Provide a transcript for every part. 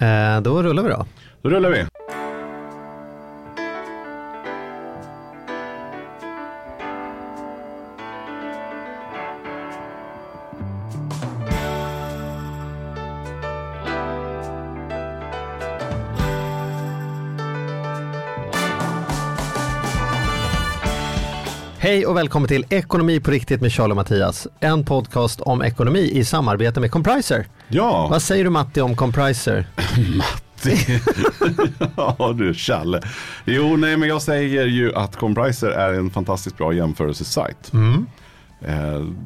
Eh, då rullar vi då. Då rullar vi. Hej och välkommen till Ekonomi på riktigt med Charlie och Mattias. En podcast om ekonomi i samarbete med Compriser. Ja, Vad säger du Matti om Compriser? Matti. ja du Challe. Jo, nej men jag säger ju att Compriser är en fantastiskt bra jämförelsesajt. Eh,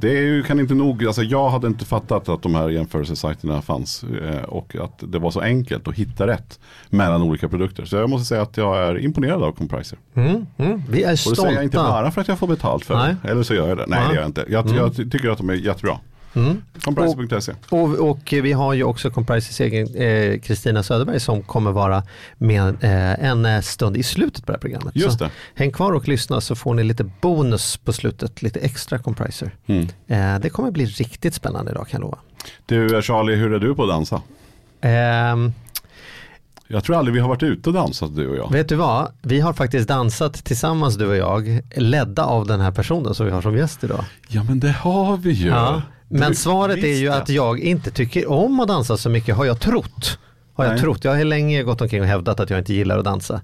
Det är ju, kan inte nog, alltså jag hade inte fattat att de här jämförelsesajterna fanns eh, och att det var så enkelt att hitta rätt mellan olika produkter. Så jag måste säga att jag är imponerad av Compriser. Mm, mm. Vi är Och det stolta. säger jag inte bara för att jag får betalt för Nej. det, eller så gör jag det. Nej Ja. det gör jag inte. Jag, jag ty- tycker att de är jättebra. Mm. Compriser.se. Och, och vi har ju också Comprises egen eh, Kristina Söderberg som kommer vara med eh, en eh, stund i slutet på det här programmet. Just så det. häng kvar och lyssna så får ni lite bonus på slutet, lite extra Compriser. Mm. Eh, det kommer bli riktigt spännande idag kan jag lova. Du Charlie, hur är du på att dansa? Ehm, Jag tror aldrig vi har varit ute och dansat du och jag. vet du vad? Vi har faktiskt dansat tillsammans du och jag, ledda av den här personen som vi har som gäst idag. Ja men det har vi ju. Ja. Men svaret är ju att jag inte tycker om att dansa så mycket, har jag trott. Har jag Nej. trott. Jag har länge gått omkring och hävdat att jag inte gillar att dansa.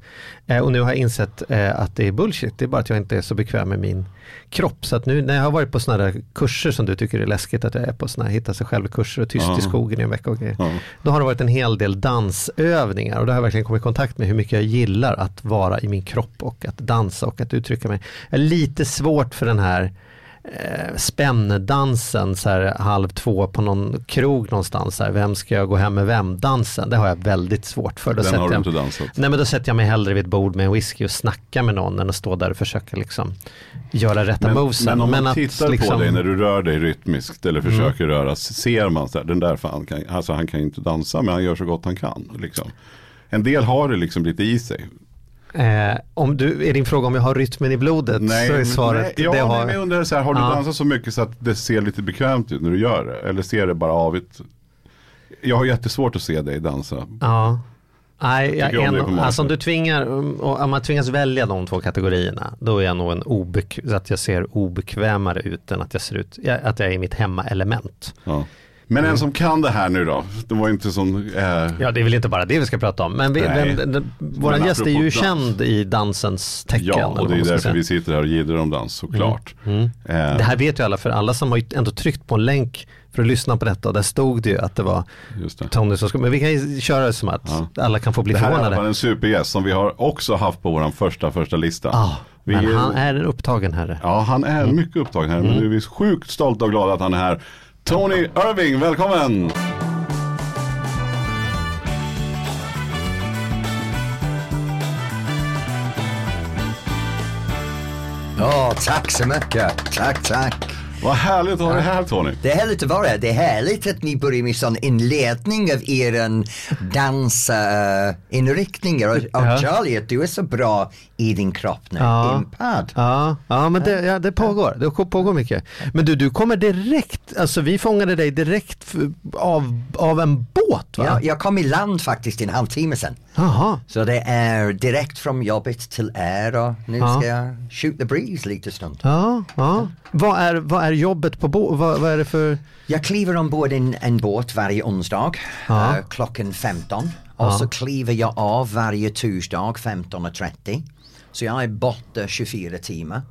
Eh, och nu har jag insett eh, att det är bullshit. Det är bara att jag inte är så bekväm med min kropp. Så att nu när jag har varit på sådana där kurser som du tycker är läskigt att jag är på, sådana här hitta sig själv kurser och tyst Ja. i skogen i en vecka och grejer. Ja. Då har det varit en hel del dansövningar och då har jag verkligen kommit i kontakt med hur mycket jag gillar att vara i min kropp och att dansa och att uttrycka mig. Jag är lite svårt för den här eh, spänndansen så här halv två på någon krog någonstans. Så här, vem ska jag gå hem med vem? Dansen, det har jag väldigt svårt för. Då Den har du jag, inte dansat. nej, men då sätter jag mig hellre vid ett bord med en whisky och snackar med någon än att stå där och försöka liksom göra rätta Men, movesen. men om man att tittar liksom- på dig när du rör dig rytmiskt eller Mm. försöker röra, ser man så här, den där fan kan, alltså han kan inte dansa men han gör så gott han kan. Liksom. En del har det liksom lite i sig. Eh, om du, är din fråga om jag har rytmen i blodet så är svaret nej, ja, det nej, har, men jag undrar så här, har du Ja. dansat så mycket så att det ser lite bekvämt ut när du gör det? Eller ser det bara avigt? Jag har jättesvårt att se dig dansa. Ja. Nej, jag, om på en, många alltså om du tvingar, om man tvingas välja de två kategorierna, då är jag nog en obek, att jag ser obekvämare ut än att jag ser ut, jag- att jag är i mitt hemmaelement. Ja. Men en som kan det här nu då? Det var inte som... Eh, Ja, det är väl inte bara det vi ska prata om, men vi, Nej. vem, den, vår Men gäst är ju dans. känd i dansens tecken. ja, och det är därför säga. vi sitter här och jiddrar om dans såklart. Mm. Eh, Det här vet ju alla, för alla som har ändå tryckt på en länk för att lyssna på detta, och där stod det ju att det var det. Tony som skulle, men vi kan ju köra det som att alla kan få bli Det här är förvånade. fall en supergäst som vi har också haft på vår första första lista. Ja, vi, men han är en upptagen herre. Ja, han är mycket upptagen här. Men är vi sjukt stolta och glada att han är här. Tony Irving, välkommen! Ja, tack så mycket. Tack, tack. Vad härligt att ha dig här Tony. Det är härligt att vara här. Det är härligt att ni börjar med sån inledning av er dansinriktningar. och, och Ja. Charlie, att du är så bra i din kropp nu. Ja. Impad. Ja, ja men det, ja, det pågår. Det pågår mycket. Men du, du kommer direkt, alltså vi fångade dig direkt av, av en båt va? Ja, jag kom i land faktiskt i en halvtimme sedan. Jaha. Så det är direkt från jobbet till er och nu Ja. ska jag shoot the breeze lite stund. Ja, ja. Vad är, vad är jobbet på båt? Vad, vad är det för? Jag kliver ombord en, en båt varje onsdag Ja. eh, klockan 15 och Ja. så kliver jag av varje torsdag 15.30. Så jag är borta 24 timmar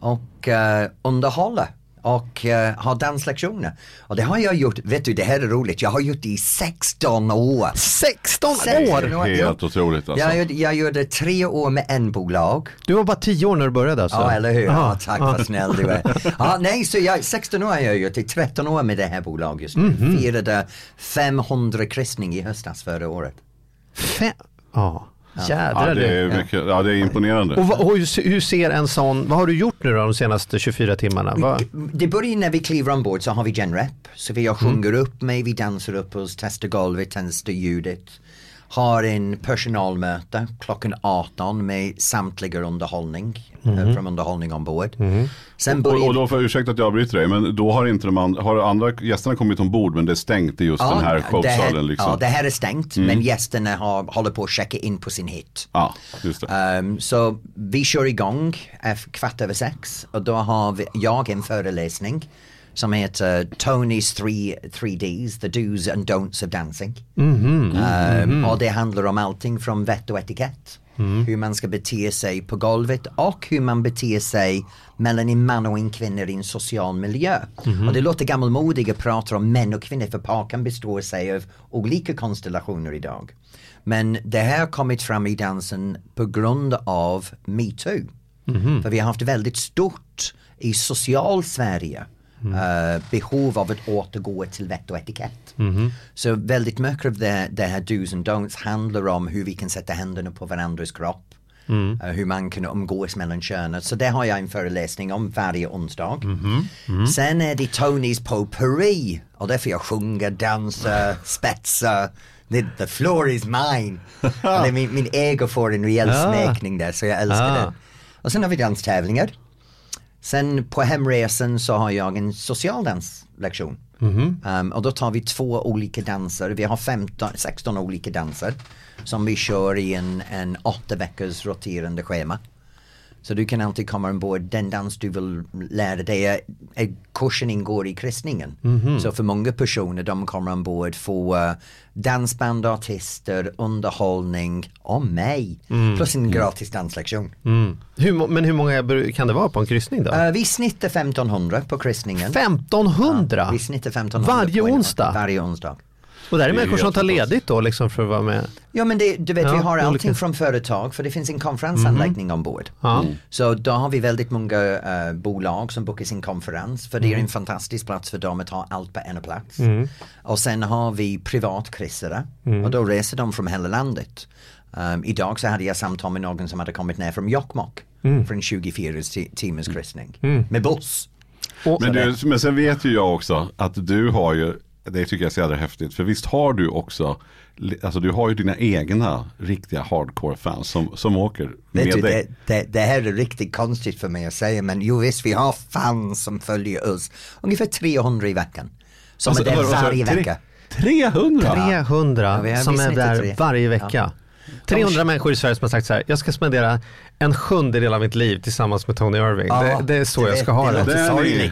och uh, underhåller och eh, har danslektioner. Och det har jag gjort, vet du det här är roligt, jag har gjort det i 16 år. 16 Sex år! år. Helt otroligt alltså. Jag, gjorde, jag gjorde tre år med en bolag. Du var bara 10 år när du började alltså? Ja, eller hur? Ja, tack vad snäll du är. Ja, nej, så jag, 16 år har jag gjort, det är 13 år med det här bolaget just nu. Mhm. Firade 500 kryssning i höstas förra året. Fem... Ja, Ja, jädrar det är mycket, ja, det är imponerande. Och, vad- och hur, hur ser en sån, vad har du gjort nu då de senaste 24 timmarna? Vad- Det börjar när vi kliver ombord så har vi genrep. Så vi Mm. sjunger upp mig, vi dansar upp oss, testar golvet, testar ljudet. Har en personalmöte klockan 18 med samtliga underhållning mm. från underhållning ombord. Mm. Sen och, och då får ursäkta att jag avbryter dig men då har inte de andra, har andra gästerna kommit ombord men det är stängt i just ja, den här showsalen? Liksom. Ja det här är stängt mm. men gästerna har, håller på att checka in på sin hit. Ja, just det. Um, så vi kör igång kvart över sex och då har vi, jag en föreläsning som heter Tonys 3, 3Ds, the do's and don'ts of dancing. Mm -hmm, um, mm -hmm. Och det handlar om allting från vett och etikett. Mm. Hur man ska bete sig på golvet och hur man beter sig mellan en man och en kvinna i en social miljö. Mm. Och det låter gammalmodigt att prata om män och kvinnor för parken består sig av olika konstellationer idag. Men det här har kommit fram i dansen på grund av metoo. Mm. För vi har haft väldigt stort i social Sverige Mm. Uh, behov av att återgå till vett och etikett. Mm. Så väldigt mycket av det, det här dos and don'ts handlar om hur vi kan sätta händerna på varandras kropp. Mm. Uh, hur man kan umgås mellan könen. Så det har jag en föreläsning om varje onsdag. Mm. Mm. Sen är det Tonys potpourri och där får jag sjunga, dansa, spetsa. The, the floor is mine. min, min ego får en rejäl ja. smekning där så jag älskar ja. det. Och sen har vi danstävlingar. Sen på hemresan så har jag en socialdanslektion. Mm -hmm. um, och då tar vi två olika danser. Vi har 15, 16 olika danser som vi kör i en, en åtta veckors roterande schema. Så du kan alltid komma ombord den dans du vill lära dig. Kursen ingår i kristningen. Mm -hmm. Så för många personer de kommer ombord få uh, dansband, artister, underhållning och mig. Mm. Plus en gratis danslektion. Mm. Hur, men hur många kan det vara på en kryssning då? Uh, vi snittar 1500 på kryssningen. 1500? Ja, vi snittar 1500 Varje onsdag? Varje onsdag. Och där är, människor som tar ledigt då liksom för att vara med? Ja men det, du vet ja, vi har allting olika. från företag för det finns en konferensanläggning mm. ombord. Mm. Så då har vi väldigt många uh, bolag som bokar sin konferens för det är en mm. fantastisk plats för dem att ha allt på en plats. Mm. Och sen har vi privatkryssare mm. och då reser de från hela landet. Um, idag så hade jag samtal med någon som hade kommit ner från Jokkmokk mm. för en 24 timmars kryssning med buss. Men, du, men sen vet ju jag också att du har ju det tycker jag är så jävla häftigt. För visst har du också, alltså du har ju dina egna riktiga hardcore-fans som, som åker med du, dig. Det, det, det, här är riktigt konstigt för mig att säga men jo visst vi har fans som följer oss. Ungefär 300 i veckan. Som alltså, är där varje vecka. 300? 300 ja, som är där varje vecka. Ja. 300 människor i Sverige som har sagt så här, jag ska spendera en sjundedel av mitt liv tillsammans med Tony Irving. Ja, det, det, är så det, jag ska ha det. Det är ni,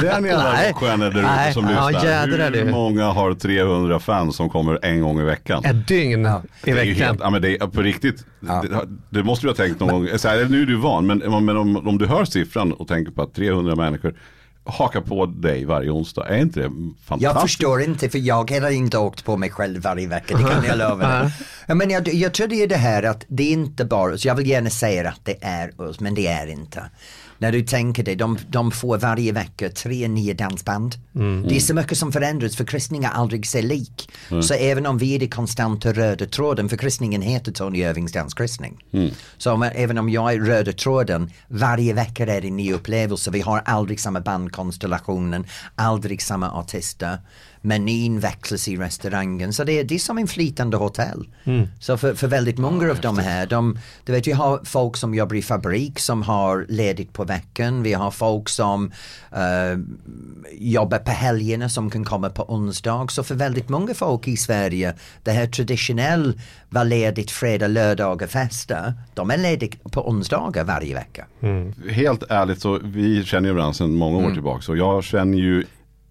det är ni alla rockstjärnor där ute som lyssnar. Ja, Hur det. många har 300 fans som kommer en gång i veckan? Ett dygn ja. i veckan. Helt, ja, men det är, på riktigt, ja. det, det, måste du ha tänkt någon gång. Så här, nu är du van, men, men om, om du hör siffran och tänker på att 300 människor haka på dig varje onsdag. Är inte det fantastiskt? Jag förstår inte för jag har inte åkt på mig själv varje vecka, det kan jag lova dig. men jag, jag tror det är det här att det är inte bara, så jag vill gärna säga att det är oss, men det är inte när du tänker dig, de, de får varje vecka tre nya dansband. Mm. Det är så mycket som förändras för kristningen är aldrig sig lik. Mm. Så även om vi är det konstanta röda tråden, för kristningen heter Tony Irvings danskristning. Mm. Så om, även om jag är röda tråden, varje vecka är det en ny upplevelse. Vi har aldrig samma bandkonstellationen, aldrig samma artister menyn växlas i restaurangen. Så det är, det är som en flytande hotell. Mm. Så för, för väldigt många av de här, de, du vet vi har folk som jobbar i fabrik som har ledigt på veckan. Vi har folk som uh, jobbar på helgerna som kan komma på onsdag. Så för väldigt många folk i Sverige, det här traditionella var ledigt fredag, lördag och festa. De är lediga på onsdagar varje vecka. Mm. Helt ärligt så vi känner ju varandra sedan många år mm. tillbaka och jag känner ju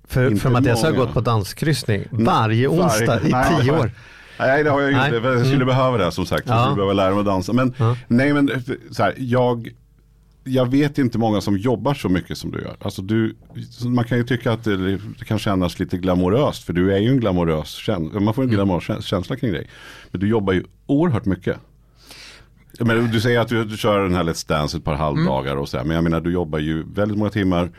för, för Mattias har gått på danskryssning varje onsdag varje, i nej, tio år. Nej det har jag inte, jag skulle mm. behöva det som sagt. Jag skulle behöva lära mig att dansa. Men ja. nej men så här, jag, jag vet inte många som jobbar så mycket som du gör. Alltså du, man kan ju tycka att det, det kan kännas lite glamoröst. För du är ju en glamorös känsla. Man får en mm. glamorös känsla kring dig. Men du jobbar ju oerhört mycket. Men du säger att du, du kör den här Let's Dance ett par halvdagar mm. och så här. Men jag menar du jobbar ju väldigt många timmar.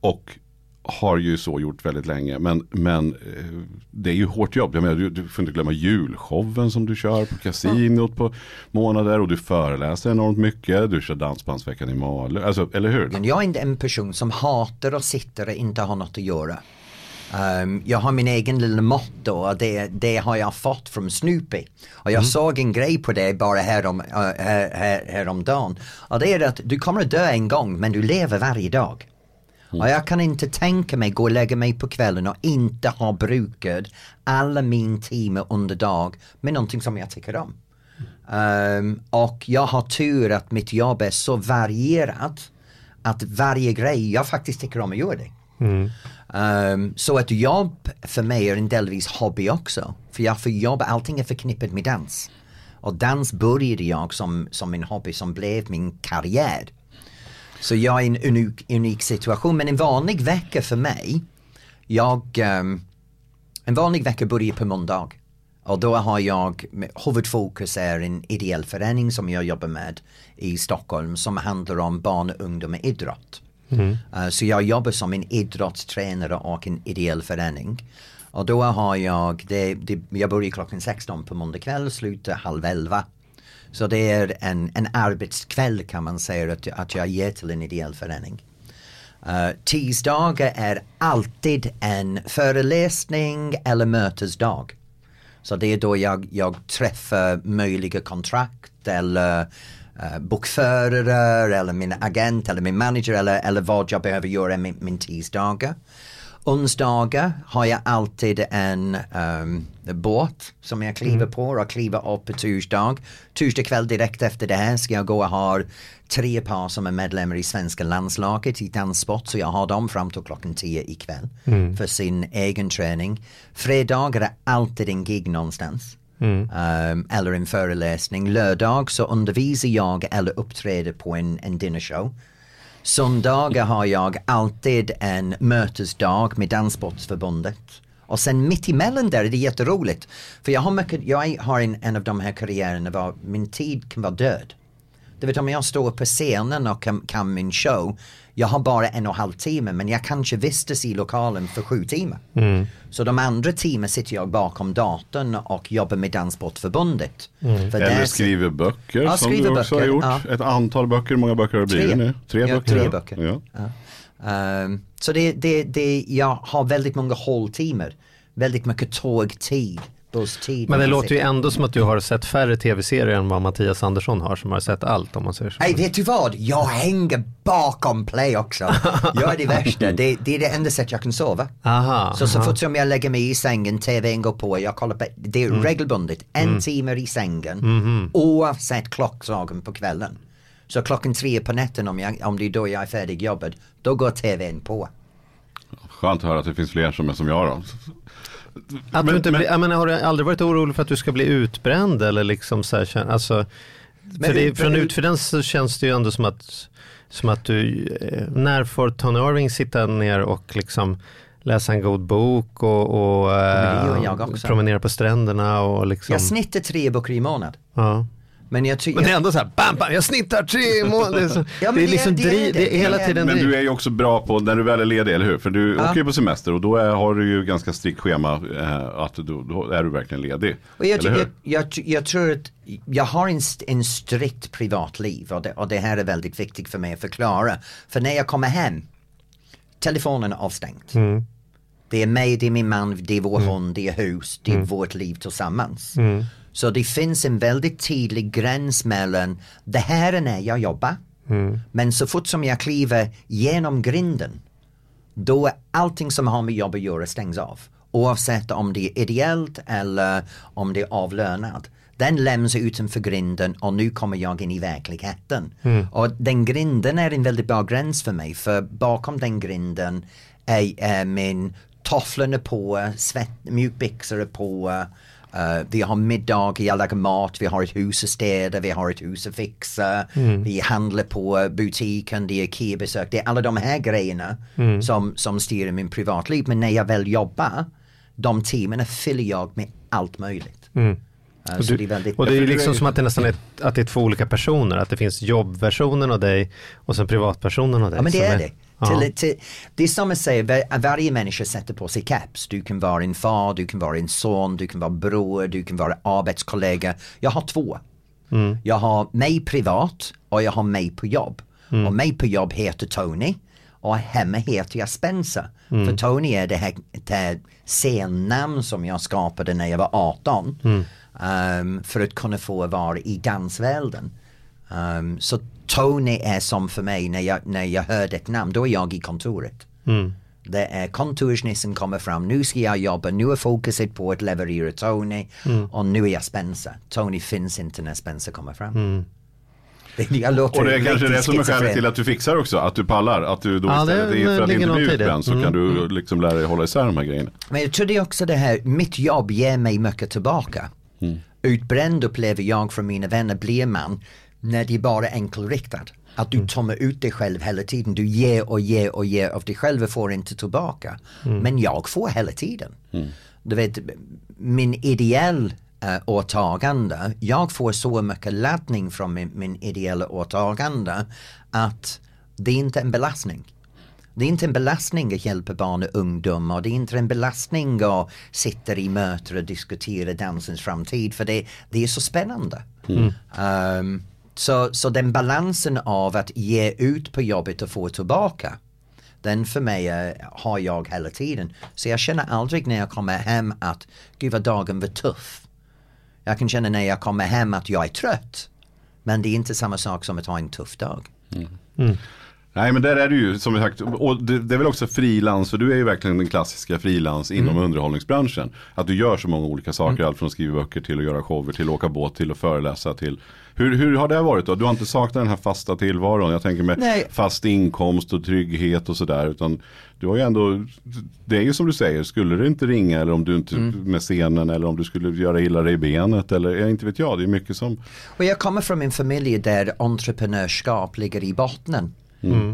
Och har ju så gjort väldigt länge. Men, men eh, det är ju hårt jobb. Jag menar, du, du får inte glömma julshowen som du kör på kasinot på månader. Och du föreläser enormt mycket. Du kör Dansbandsveckan i Malö. Alltså, eller hur? Men jag är inte en person som hatar att sitta och inte ha något att göra. Um, jag har min egen lilla motto och det, det har jag fått från Snoopy. Och jag såg en grej på det bara härom, uh, här, här, häromdagen. Och det är att du kommer att dö en gång men du lever varje dag. Och jag kan inte tänka mig gå och lägga mig på kvällen och inte ha brukat alla min timmar under dag med någonting som jag tycker om. Um, och jag har tur att mitt jobb är så varierat att varje grej jag faktiskt tycker om att göra det. Um, så ett jobb för mig är en delvis hobby också. För jag får jobba, allting är förknippat med dans. Och dans började jag som, som min hobby som blev min karriär. Så jag är i en unik, unik situation. Men en vanlig vecka för mig, jag, um, en vanlig vecka börjar på måndag. Och då har jag, huvudfokus är en ideell förening som jag jobbar med i Stockholm som handlar om barn och ungdom med idrott. Uh, så jag jobbar som en idrottstränare och en ideell förening. Och då har jag, det, det, jag börjar klockan 16 på måndag kväll, slutar halv 11. Så det är en, en arbetskväll kan man säga att, att jag ger till en ideell förening. Uh, tisdagar är alltid en föreläsning eller mötesdag. Så det är då jag, jag träffar möjliga kontrakt eller uh, bokförare eller min agent eller min manager eller, eller vad jag behöver göra med min tisdagar. Onsdagar har jag alltid en um, båt som jag kliver på och kliver upp på torsdag. Torsdag kväll direkt efter det här ska jag gå och ha tre par som är medlemmar i svenska landslaget i danssport så jag har dem fram till klockan tio ikväll för sin egen träning. Fredagar är alltid en gig någonstans. Um, eller en föreläsning. Lördag så undervisar jag eller uppträder på en, en dinnershow. Söndagar har jag alltid en mötesdag med Danssportsförbundet. Och sen mitt emellan där är det jätteroligt. För jag har, mycket, jag har en, en av de här karriärerna var min tid kan vara död. Du vet om jag står på scenen och kan, kan min show, jag har bara en och en halv timme men jag kanske vistas i lokalen för sju timmar. Så de andra timmarna sitter jag bakom datorn och jobbar med Danssportförbundet. För Eller där- skriver böcker Ja, som skriver du också böcker, har gjort. ja. Ett antal böcker, hur många böcker har det blivit nu? Tre ja, böcker? Tre böcker. Ja. Ja. Um, så det, det, det, jag har väldigt många håltimmar. Väldigt mycket tågtid, busstid. Men det låter ju ändå som att du har sett färre tv-serier än vad Mattias Andersson har som har sett allt om man säger så. Nej, vet du vad? Jag hänger bakom play också. Jag är det värsta. Det, det är det enda sättet jag kan sova. Aha, Så så aha. fort som jag lägger mig i sängen, tvn går på, jag kollar på, det är Mm. regelbundet, en timme i sängen Mm-hmm. oavsett klockslagen på kvällen. Så klockan tre på natten om, jag, om det är då jag är färdig jobbet, då går tvn på. Skönt att höra att det finns fler som är som jag då. Att Men- du inte men- blir, jag menar, har du aldrig varit orolig för att du ska bli utbränd eller liksom så här, alltså, för det, från men- utfidens så känns det ju ändå som att, som att du, eh, när får Tony Irving sitta ner och liksom läsa en god bok och, och men eh, också. promenera på stränderna och liksom. Jag snittar tre böcker i månad. ja. Men jag tycker... Men det är ändå så här, bam, bam, jag snittar tre månader. Det är, så, Ja, men det är liksom det driv, det. det är hela tiden Men driv. du är ju också bra på när du väl är ledig, eller hur? För du Ja. åker ju på semester och då är, har du ju ganska strikt schema eh, att du, då är du verkligen ledig. Och jag, eller hur? jag, jag, jag tror att jag har en, en strikt privatliv och det, och det här är väldigt viktigt för mig att förklara. För när jag kommer hem, telefonen är avstängt. Mm. Det är mig, det är min man, det är vår hund, det är hus, det är vårt liv tillsammans. Mm. Så det finns en väldigt tydlig gräns mellan det här är när jag jobbar, Mm. men så fort som jag kliver genom grinden då är allting som har med jobb att göra stängs av. Oavsett om det är ideellt eller om det är avlönat. Den lämnas utanför grinden och nu kommer jag in i verkligheten. Och den grinden är en väldigt bra gräns för mig för bakom den grinden är, är min tofflorna på, svett, mjukbyxor på, eh, vi har middag, jag lagar mat, vi har ett hus att städa, vi har ett hus att fixa, vi handlar på butiken, det är IKEA-besök, det är alla de här grejerna som, som styr min privatliv. Men när jag väl jobbar, de timmarna fyller jag med allt möjligt. Eh, Och, du, det är väldigt... och det är liksom är- som att det nästan är, att det är två olika personer, att det finns jobbversionen av dig och sen privatpersonen av dig. Ja men det som är det. Till, till, det är som att säga, var, varje människa sätter på sig caps. Du kan vara en far, du kan vara en son, du kan vara bror, du kan vara arbetskollega. Jag har två. Mm. Jag har mig privat och jag har mig på jobb. Och mig på jobb heter Tony. och hemma heter jag Spencer. För Tony är det här, det här scennamn som jag skapade när jag var 18. ehm, för att kunna få vara i dansvärlden. Ehm, så Tony är som för mig när jag, när jag hör ett namn, då är jag i kontoret. Det är kontorsnissen kommer fram, nu ska jag jobba, nu är fokuset på att leverera Tony och nu är jag Spencer. Tony finns inte när Spencer kommer fram. Det, jag låter Och det är kanske det som är skälet till att du fixar också, att du pallar. Att du då Ja, det istället, är för att inte bli det. utbränd så Mm, kan du liksom lära dig hålla isär de här grejerna. Men jag tror det är också det här, mitt jobb ger mig mycket tillbaka. Utbränd upplever jag från mina vänner blir man när det är bara enkelriktad. Att du tömmer ut dig själv hela tiden. Du ger och ger och ger av dig själv och får inte tillbaka. Men jag får hela tiden. Du vet, min ideell uh, åtagande, jag får så mycket laddning från min, min ideella åtagande att det är inte en belastning. Det är inte en belastning att hjälpa barn och ungdomar. Det är inte en belastning att sitta i möten och diskutera dansens framtid. För det, det är så spännande. Um, så, så den balansen av att ge ut på jobbet och få tillbaka. Den för mig eh, har jag hela tiden. Så jag känner aldrig när jag kommer hem att gud vad dagen var tuff. Jag kan känna när jag kommer hem att jag är trött. Men det är inte samma sak som att ha en tuff dag. Nej men där är du ju som sagt, och det, det är väl också frilans, för du är ju verkligen den klassiska frilans inom Mm. underhållningsbranschen. Att du gör så många olika saker, allt från att skriva böcker till att göra shower, till att åka båt, till att föreläsa, till hur, hur har det varit då? Du har inte saknat den här fasta tillvaron, jag tänker med Nej. fast inkomst och trygghet och sådär. Utan du har ju ändå, det är ju som du säger, skulle det inte ringa eller om du inte Mm. Och jag kommer från en familj där entreprenörskap ligger i botten.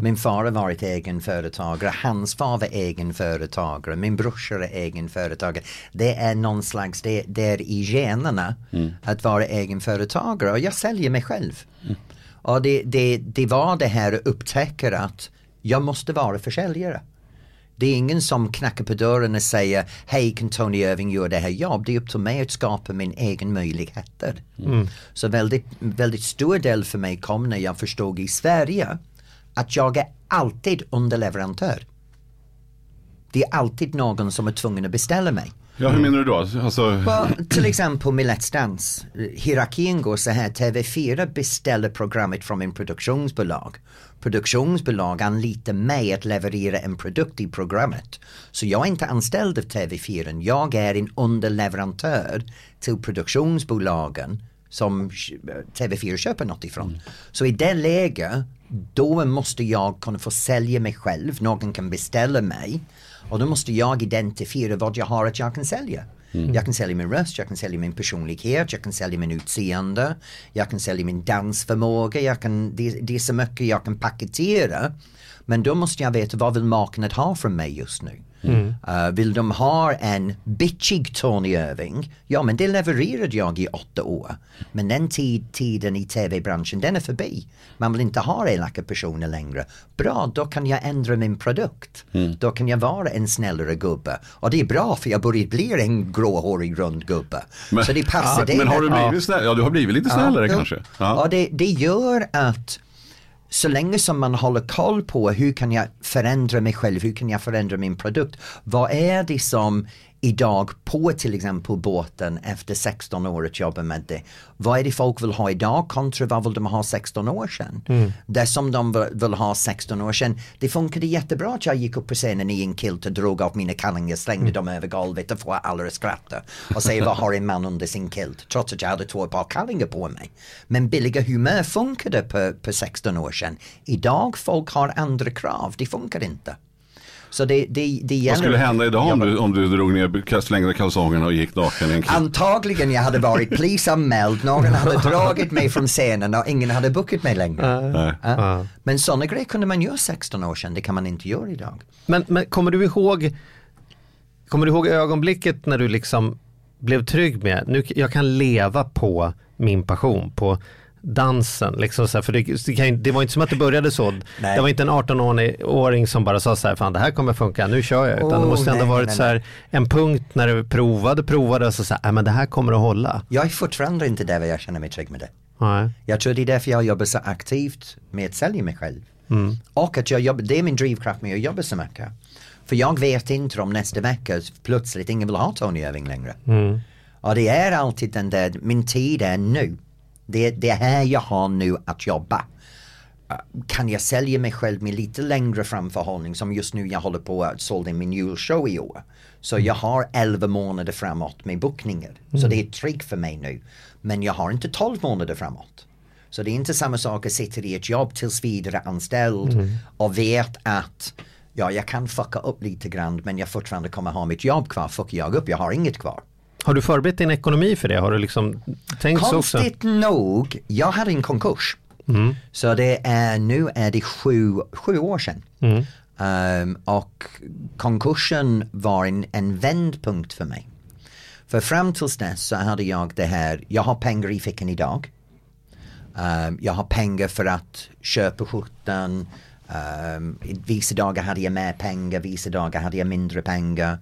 Min far har varit egenföretagare, hans far var egenföretagare, min brorsa är egenföretagare. Det är någon slags, det, det är i generna att vara egenföretagare och jag säljer mig själv. Och det, det, det var det här att upptäcka att jag måste vara försäljare. Det är ingen som knackar på dörren och säger hej kan Tony Irving göra det här jobb? Det är upp till mig att skapa min egen möjligheter. Så väldigt, väldigt stor del för mig kom när jag förstod i Sverige att jag är alltid underleverantör. Det är alltid någon som är tvungen att beställa mig. Ja, hur menar du då? Alltså, Well, till exempel med Let's Dance. Hierarkin går så här. TV4 beställer programmet från en produktionsbolag. Produktionsbolag anlitar mig att leverera en produkt i programmet. Så jag är inte anställd av TV4. Jag är en underleverantör till produktionsbolagen som TV4 köper något ifrån. Så i det läget, då måste jag kunna få sälja mig själv. Någon kan beställa mig. Och då måste jag identifiera vad jag har att jag kan sälja. Jag kan sälja min röst, jag kan sälja min personlighet, jag kan sälja min utseende, jag kan sälja min dansförmåga, jag kan, det, det är så mycket jag kan paketera. Men då måste jag veta vad vill marknaden ha från mig just nu. Uh, vill de ha en bitchig Tony Irving? Ja men det levererade jag i åtta år. Men den tid, tiden i tv-branschen den är förbi. Man vill inte ha elaka personer längre. Bra, då kan jag ändra min produkt. Då kan jag vara en snällare gubbe. Och det är bra för jag börjar bli en gråhårig rund gubbe. Men- Så det passar Ja, det. men har du blivit snäll? Ja, du har blivit lite snällare Ja, kanske. Ja, Ja. det, det gör att så länge som man håller koll på hur kan jag förändra mig själv, hur kan jag förändra min produkt. Vad är det som idag på till exempel båten efter 16 år att jobba med det. Vad är det folk vill ha idag kontra vad vill de ha 16 år sedan? Det som de vill- ha 16 år sedan, det funkade jättebra att jag gick upp på scenen i en kilt och drog av mina kallingar, slängde dem över golvet och få alla att skratta och säga vad har en man under sin kilt? Trots att jag hade två par kallingar på mig. Men billiga humör funkade på, på 16 år sedan. Idag folk har andra krav, det funkar inte. Så det, det, det. Vad skulle hända idag om du, om du drog ner, slängde kalsongerna och gick naken i en? Antagligen jag hade varit polisanmäld, någon hade dragit mig från scenen och ingen hade bokat mig längre. Nej. Ja. Men sådana grejer kunde man göra 16 år sedan, det kan man inte göra idag. Men, men kommer du ihåg Kommer du ihåg ögonblicket när du liksom blev trygg med, nu, jag kan leva på min passion, på dansen. Liksom så här, för det, det, kan, det var inte som att det började så. Nej. Det var inte en 18-åring som bara sa så här, fan det här kommer funka, nu kör jag. Utan det Oh, måste ändå nej, varit nej, så här, en punkt när du provade, provade och så sa, nej men det här kommer att hålla. Jag är fortfarande inte där jag känner mig trygg med det. Nej. Jag tror det är därför jag jobbar så aktivt med att sälja mig själv. Och att jag jobbar, det är min drivkraft med att jobba så mycket. För jag vet inte om nästa vecka plötsligt ingen vill ha Tony Irving längre. Och det är alltid den där, min tid är nu. Det, det är här jag har nu att jobba. Uh, Kan jag sälja mig själv med lite längre framförhållning som just nu jag håller på att sålde min julshow i år. Så jag har 11 månader framåt med bokningar. Så det är ett trick för mig nu. Men jag har inte 12 månader framåt. Så det är inte samma sak att sitta i ett jobb tills vidare anställd och vet att ja, jag kan fucka upp lite grann men jag fortfarande kommer ha mitt jobb kvar. Fuckar jag upp, jag har inget kvar. Har du förberett din ekonomi för det? Har du liksom tänkt så också? Konstigt nog, jag hade en konkurs. Så det är, nu är det sju, sju år sedan. Ehm, och konkursen var en, en vändpunkt för mig. För fram tills dess så hade jag det här, jag har pengar i fickan idag. Ehm, jag har pengar för att köpa skjortan. Um, vissa dagar hade jag mer pengar, vissa dagar hade jag mindre pengar.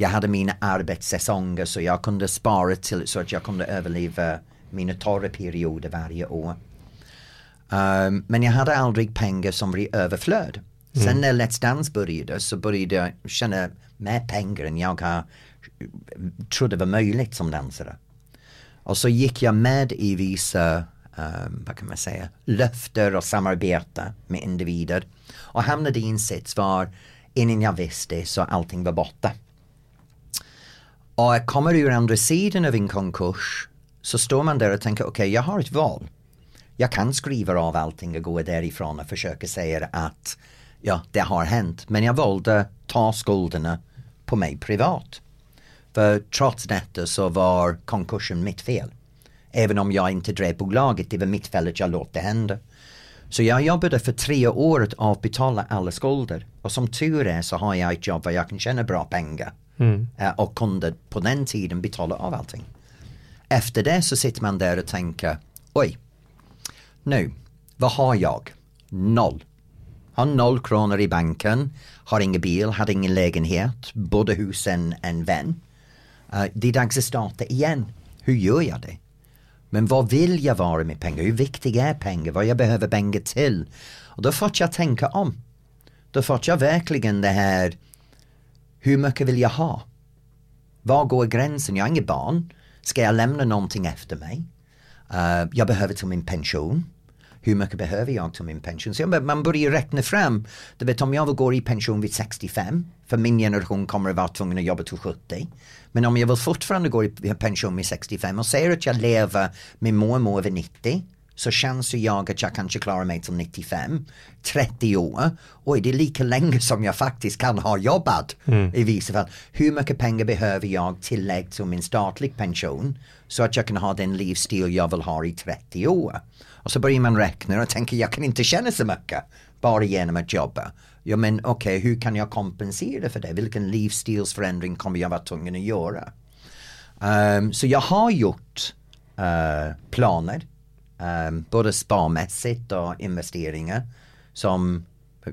Jag hade mina arbetssäsonger så jag kunde spara till så att jag kunde överleva mina torra perioder varje år. Um, men jag hade aldrig pengar som var i överflöd. Sen när Let's Dance började så började jag tjäna mer pengar än jag har, trodde var möjligt som dansare. Och så gick jag med i vissa, um, vad kan man säga, löfter och samarbete med individer. Och hamnade i en sits var innan jag visste så allting var borta. Och jag kommer ur andra sidan av en konkurs så står man där och tänker okej jag har ett val. Jag kan skriva av allting och gå därifrån och försöka säga att ja det har hänt men jag valde ta skulderna på mig privat. För trots detta så var konkursen mitt fel. Även om jag inte drev bolaget, det var mitt fel att jag låt det hända. Så jag jobbade för tre år att avbetala alla skulder. Och som tur är så har jag ett jobb där jag kan tjäna bra pengar. Mm. Eh, och kunde på den tiden betala av allting. Efter det så sitter man där och tänker, oj, nu, vad har jag? Noll. Har noll kronor i banken, har ingen bil, hade ingen lägenhet, bodde hos en, en vän. Uh, det är dags att starta igen. Hur gör jag det? Men vad vill jag vara med pengar? Hur viktiga är pengar? Vad jag behöver pengar till? Och då får jag tänka om. Då får jag verkligen det här, hur mycket vill jag ha? Var går gränsen? Jag har inget barn. Ska jag lämna någonting efter mig? Uh, jag behöver till min pension. Hur mycket behöver jag till min pension? Så man börjar räkna fram. Du vet om jag vill gå i pension vid 65, för min generation kommer att vara tvungen att jobba till 70. Men om jag vill fortfarande gå i pension vid 65 och säger att jag lever med mormor över 90 så chansar jag att jag kanske klarar mig till 95, 30 år. Oj, det är lika länge som jag faktiskt kan ha jobbat i vissa fall. Hur mycket pengar behöver jag tillägg till min statlig pension så att jag kan ha den livsstil jag vill ha i 30 år? Och så börjar man räkna och tänker jag kan inte känna så mycket bara genom att jobba. Ja men okej, hur kan jag kompensera för det? Vilken livsstilsförändring kommer jag vara tvungen att göra? Ehm, så jag har gjort eh, planer, ehm, både sparmässigt och investeringar som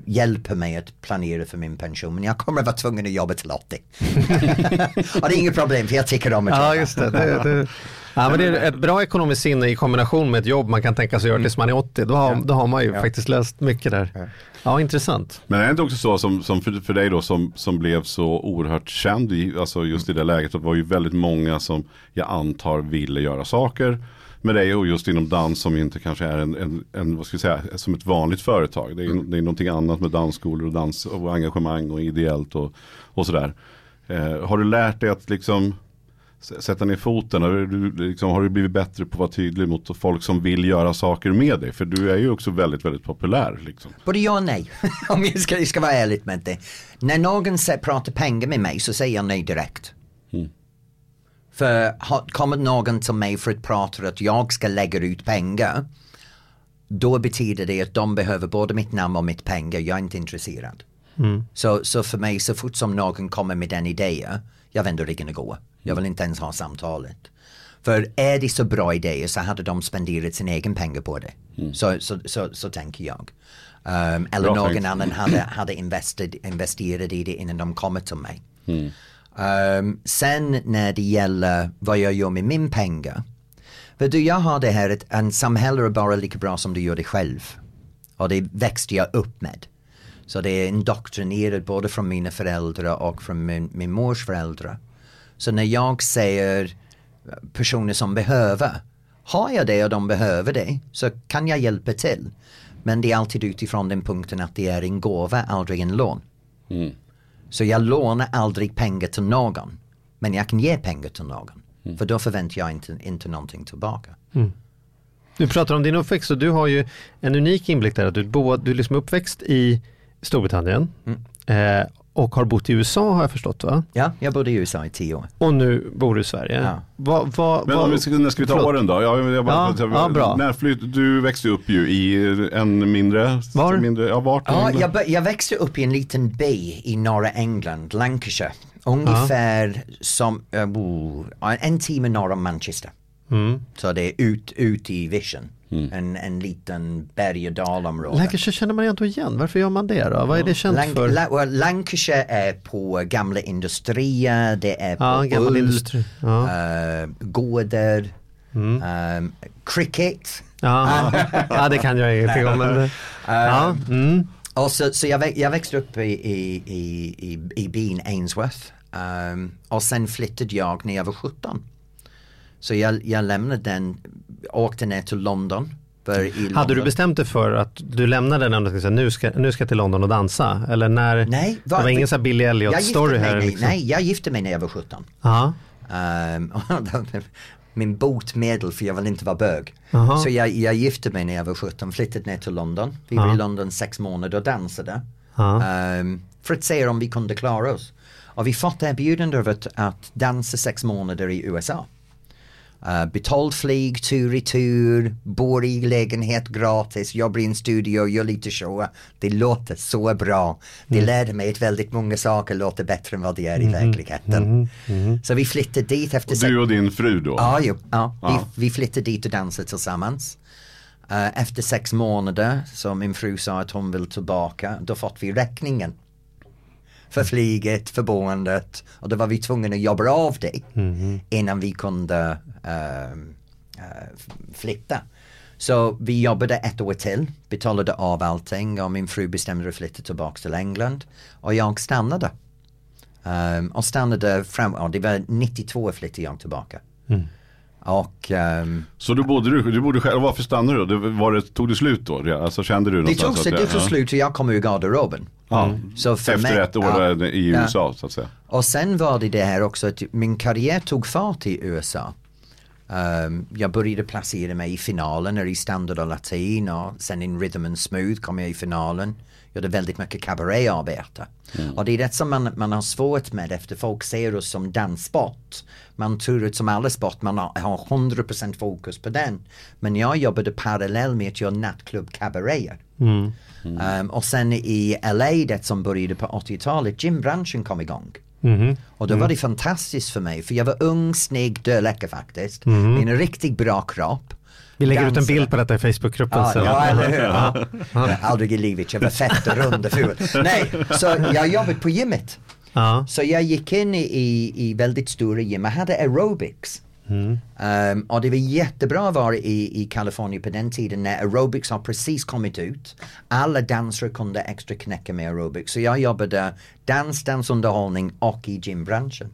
hjälper mig att planera för min pension. Men jag kommer att vara tvungen att jobba till 80. och det är inget problem för jag tycker om att Ja, jobba. just det. det, det. Ja, men det är ett bra ekonomiskt sinne i kombination med ett jobb man kan tänka sig göra tills man är 80. Då har, då har man ju faktiskt löst mycket där. Ja, intressant. Men är det inte också så som, som för, för dig då som, som blev så oerhört känd, i, alltså just i det läget, att det var ju väldigt många som jag antar ville göra saker med dig och just inom dans som inte kanske är en, en, en vad ska vi säga, som ett vanligt företag. Det är, det är någonting annat med dansskolor och dans och engagemang och ideellt och, och sådär. Eh, har du lärt dig att liksom sätta ner foten? Har du, liksom, har du blivit bättre på att vara tydlig mot folk som vill göra saker med dig? För du är ju också väldigt, väldigt populär. Liksom. Både ja och nej. Om jag ska, jag ska vara ärlig med det. När någon pratar pengar med mig så säger jag nej direkt. För kommer någon till mig för att prata att jag ska lägga ut pengar. Då betyder det att de behöver både mitt namn och mitt pengar. Jag är inte intresserad. Så, så för mig så fort som någon kommer med den idén. Jag vänder ryggen och går. Jag vill inte ens ha samtalet. För är det så bra idéer så hade de spenderat sin egen pengar på det. Så, så, så, så tänker jag. Um, eller Bra någon tänkt. annan hade, hade investerat i det innan de kommer till mig. Um, sen när det gäller vad jag gör med min pengar. För du, jag har det här att en samhälle är bara lika bra som du gör det själv. Och det växte jag upp med. Så det är indoktrinerat både från mina föräldrar och från min, min mors föräldrar. Så när jag säger personer som behöver, har jag det och de behöver det så kan jag hjälpa till. Men det är alltid utifrån den punkten att det är en gåva, aldrig en lån. Mm. Så jag lånar aldrig pengar till någon. Men jag kan ge pengar till någon. För då förväntar jag inte, inte någonting tillbaka. Du pratar om din uppväxt och du har ju en unik inblick där att du, bo, du är liksom uppväxt i Storbritannien eh, och har bott i USA har jag förstått va? Ja, jag bodde i USA i tio år. Och nu bor du i Sverige. Ja. Vad- vad- Men om vi ska, när ska vi ta förlåt. åren då? Ja, jag, bara, Ja, ja, bra. När flytt, du växte upp ju i en mindre... Var? Mindre, ja, vart? Ja, jag, jag växte upp i en liten by i norra England, Lancashire. Ungefär som uh, oh, en timme norr om Manchester. Mm. Så det är ut, ut i vision. En, en liten berg och dalområde. Lancashire känner man ju inte igen. Varför gör man det då? Vad är det känt Lanc- för? La- well, Lancashire är på gamla industrier, det är på Ja, gammal ull, industri. Ja. eh, gårdar, ehm, cricket. Ja. ja, det kan jag ingenting om. Men, ja. mm. Och så, så jag, jag växte upp i, i, i, i, i byn Ainsworth. Ehm, och sen flyttade jag när jag var 17. Så jag, jag lämnade den, åkte ner till London. Hade du London- bestämt dig för att du lämnade den och nu ska, nu ska jag till London och dansa? Eller när? Nej, det var ingen sån här Billy Elliot-story här? Liksom. nej, jag gifte mig när jag var 17. Ja. Ehm, min botemedel för jag vill inte vara bög. Aha. Så jag, jag gifte mig när jag var 17, flyttade ner till London. Vi var i London sex månader och dansade. Ehm, för att se om vi kunde klara oss. Och vi fått erbjudande av att, att dansa sex månader i USA. Uh, betald flyg, tur i tur, bor i lägenhet gratis, jobbar i en studio, gör lite show. Det låter så bra. Det lärde mig att väldigt många saker låter bättre än vad det är i verkligheten. Så vi flyttade dit efter Och du och din fru då? Ja, jo, ja. Ja. Vi, vi flyttade dit och dansade tillsammans. Eh, efter sex månader så min fru sa att hon vill tillbaka. Då fått vi räkningen. För flyget, för boendet. Och då var vi tvungna att jobba av det. Innan vi kunde eh, f- flytta. Så vi jobbade ett år till, betalade av allting och min fru bestämde sig att flytta tillbaka till England. Och jag stannade. Ehm, och stannade fram, ja, det var 92 flyttade jag tillbaka. Och ehm, Så du bodde, du, du bodde själv, varför stannade du? Det, var det, tog det slut då? Alltså kände du det tog, sig, att det tog ja. slut och jag kom ur garderoben. Ja. Så för Efter mig- ett år ja. i. USA så att säga. Och sen var det det här också att min karriär tog fart i USA. Ehm, jag började placera mig i finalen i standard och latin och sen i rhythm and smooth kom jag i finalen. Gjorde väldigt mycket cabaretarbete. Och det är det som man, man har svårt med efter folk ser oss som danssport. Man tror att som alla sport man har, har 100% fokus på den. Men jag jobbade parallell med att göra nattklubb cabareter. Ehm, och sen i LA det som började på 80-talet, gymbranschen kom igång. Och då var det fantastiskt för mig för jag var ung, snygg, döläcker faktiskt. Med en riktigt bra kropp. Vi lägger ut en bild på detta i Facebookgruppen Ja, sen. ja, eller hur? Ja. Ja, Aldrig i livet, jag var fett och rund och ful. Nej, så jag jobbade på gymmet. Ja. Så jag gick in i, i väldigt stora gym, jag hade aerobics. Um, och det var jättebra att vara i, i Kalifornien på den tiden när aerobics har precis kommit ut. Alla dansare kunde extra knäcka med aerobics. Så jag jobbade dans, dansunderhållning och i gymbranschen.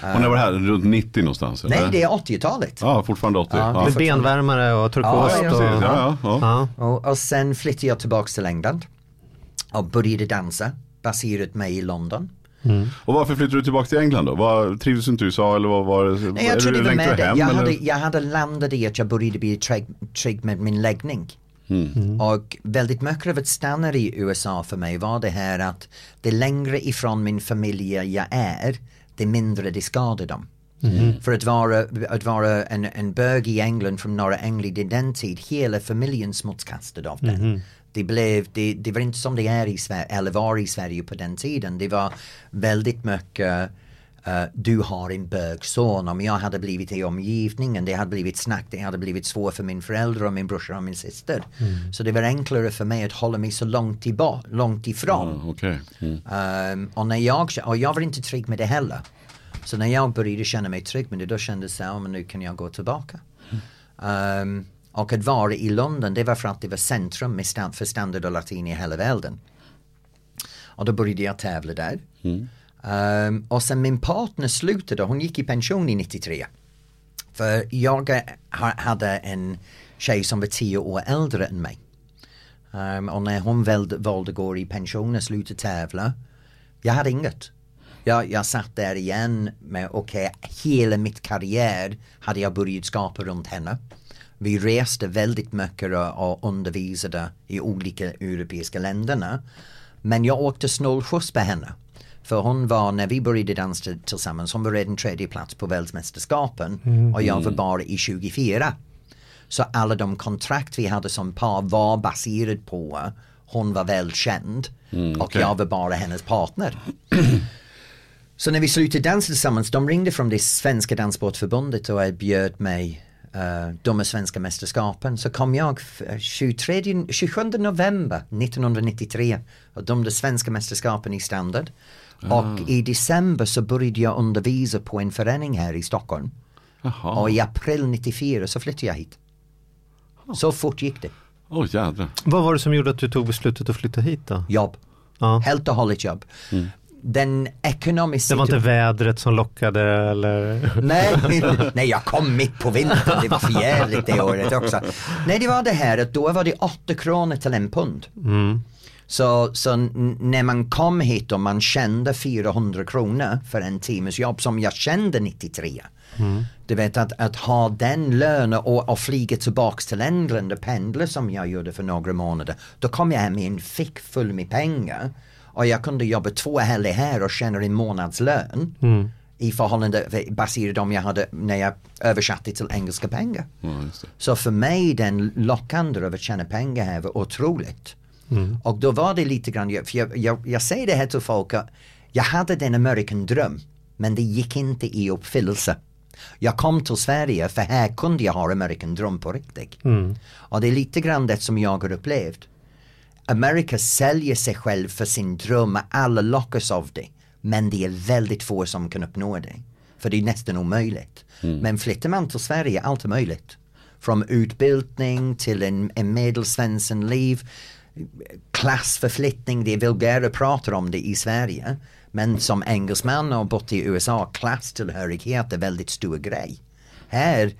Och när var det här? Runt 90 någonstans? Eller? Nej, det är 80-talet. Ja, fortfarande 80. Ja, Ja, benvärmare och turkost. Ja, ja, och. Ja, ja, ja. Ja. Och, och sen flyttade jag tillbaks till England. Och började dansa, baserat mig i London. Och varför flyttade du tillbaka till England då? Var, trivdes du inte i USA eller vad var det? Nej, jag tror det var med hem, Jag hade, jag hade landat i att jag började bli trygg, med min läggning. Och väldigt mycket av att stanna i USA för mig var det här att det längre ifrån min familj jag är, det mindre det skadar dem. För att vara, att vara en, en bög i England från norra England i den tid, hela familjen smutskastade av den. Det, blev, det, det var inte som det är i Sverige, eller var i Sverige på den tiden. Det var väldigt mycket eh, du har en bögson. Om jag hade blivit i omgivningen, det hade blivit snack, det hade blivit svårt för min förälder och min brorsa och min syster. Så det var enklare för mig att hålla mig så långt, tillba, långt ifrån. Ja, Okej. Mm. Ehm, och, när jag, och jag var inte trygg med det heller. Så när jag började känna mig trygg med det då kändes det, ja men nu kan jag gå tillbaka. Ehm, Och att vara i London det var för att det var centrum stand, för standard och latin i hela världen. Och då började jag tävla där. Um, och sen min partner slutade, hon gick i pension i 93. För jag ha, hade en tjej som var tio år äldre än mig. Um, och när hon valde, valde gå i pension och sluta tävla, jag hade inget. Jag, jag satt där igen med, okej, okay, hela mitt karriär hade jag börjat skapa runt henne. Vi reste väldigt mycket och undervisade i olika europeiska länderna. Men jag åkte snålskjuts på henne. För hon var, när vi började dansa tillsammans, hon var redan tredje plats på världsmästerskapen mm. och jag var bara i 24. Så alla de kontrakt vi hade som par var baserat på hon var välkänd mm, och jag var bara hennes partner. Så när vi slutade dansa tillsammans, de ringde från det svenska danssportförbundet och erbjöd mig uh, de svenska mästerskapen. Så kom jag 23, 27 november 1993 och de svenska mästerskapen i standard. Ah. Och i december så började jag undervisa på en förening här i Stockholm. Aha. Och i april 94 så flyttade jag hit. Så fort gick det. Oh. Vad var det som gjorde att du tog beslutet att flytta hit då? Jobb. Ja. Helt och hållet jobb. Mm. Den ekonomiska... Det var inte vädret som lockade eller? Nej, nej jag kom mitt på vintern, det var för jävligt det året också. Nej det var det här att då var det 8 kronor till en pund. Mm. Så, så när man kom hit och man kände 400 kronor för en timmes jobb som jag kände 93. Mm. Du vet att, att ha den lönen och, och flyga tillbaks till England och pendla som jag gjorde för några månader. Då kom jag hem med en fick full med pengar. Och jag kunde jobba två helger här och tjäna en månadslön. Mm. I förhållande baserat om jag hade när jag översatte till engelska pengar. Mm, så för mig den lockande av att tjäna pengar här var otroligt. Mm. Och då var det lite grann, för jag, jag, jag säger det här till folk, jag hade den American dröm men det gick inte i uppfyllelse. Jag kom till Sverige för här kunde jag ha American dröm på riktigt. Mm. Och det är lite grann det som jag har upplevt. Amerika säljer sig själv för sin dröm, alla lockas av det. Men det är väldigt få som kan uppnå det. För det är nästan omöjligt. Mm. Men flyttar man till Sverige, allt är möjligt. Från utbildning till en, en medelsvensson liv klassförflyttning, det är vulgära pratar om det i Sverige. Men som engelsman och bott i USA, klasstillhörighet är väldigt stor grej. Här,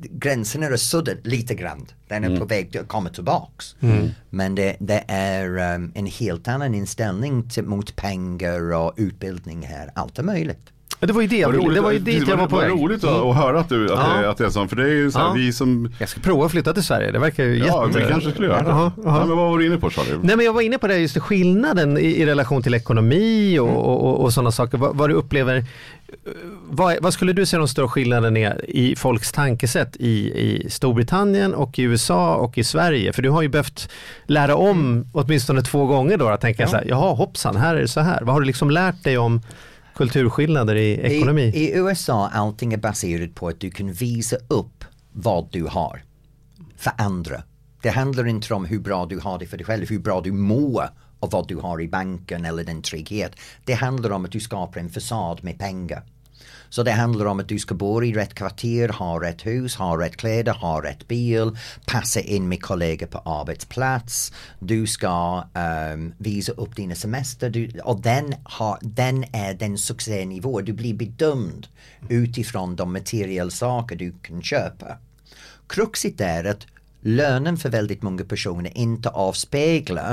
gränsen är sudden lite grann. Den är mm. på väg att komma tillbaks. Mm. Men det, det är um, en helt annan inställning till, mot pengar och utbildning här. Allt är möjligt. Det var ju det, roligt, det var ju dit jag var på väg. Roligt att, att höra att, du, att, ja. det, att det är så. För det är ju så här, ja. vi som... Jag ska prova att flytta till Sverige, det verkar ju ja, jätte... vi kanske skulle göra det. Aha, aha. Ja, men vad var du inne på Charlie? Nej men jag var inne på det, just skillnaden i, i relation till ekonomi och, mm. och, och, och sådana saker. Vad, vad, du upplever, vad, vad, skulle du säga de stora skillnaden är i folks tankesätt i, i Storbritannien och i USA och i Sverige? För du har ju behövt lära om åtminstone två gånger då att tänka ja. så här, jaha hoppsan, här är det så här. Vad har du liksom lärt dig om kulturskillnader i ekonomi? I, I USA allting är baserat på att du kan visa upp vad du har för andra. Det handlar inte om hur bra du har det för dig själv, hur bra du mår av vad du har i banken eller den trygghet. Det handlar om att du skapar en fasad med pengar. Så det handlar om att du ska bo i rätt kvarter, ha rätt hus, ha rätt kläder, ha rätt bil, passa in med kollegor på arbetsplats. Du ska um, visa upp dina semester du, och den, har, den är den succénivå. Du blir bedömd utifrån de materiella saker du kan köpa. Kruxet är att lönen för väldigt många personer inte avspeglar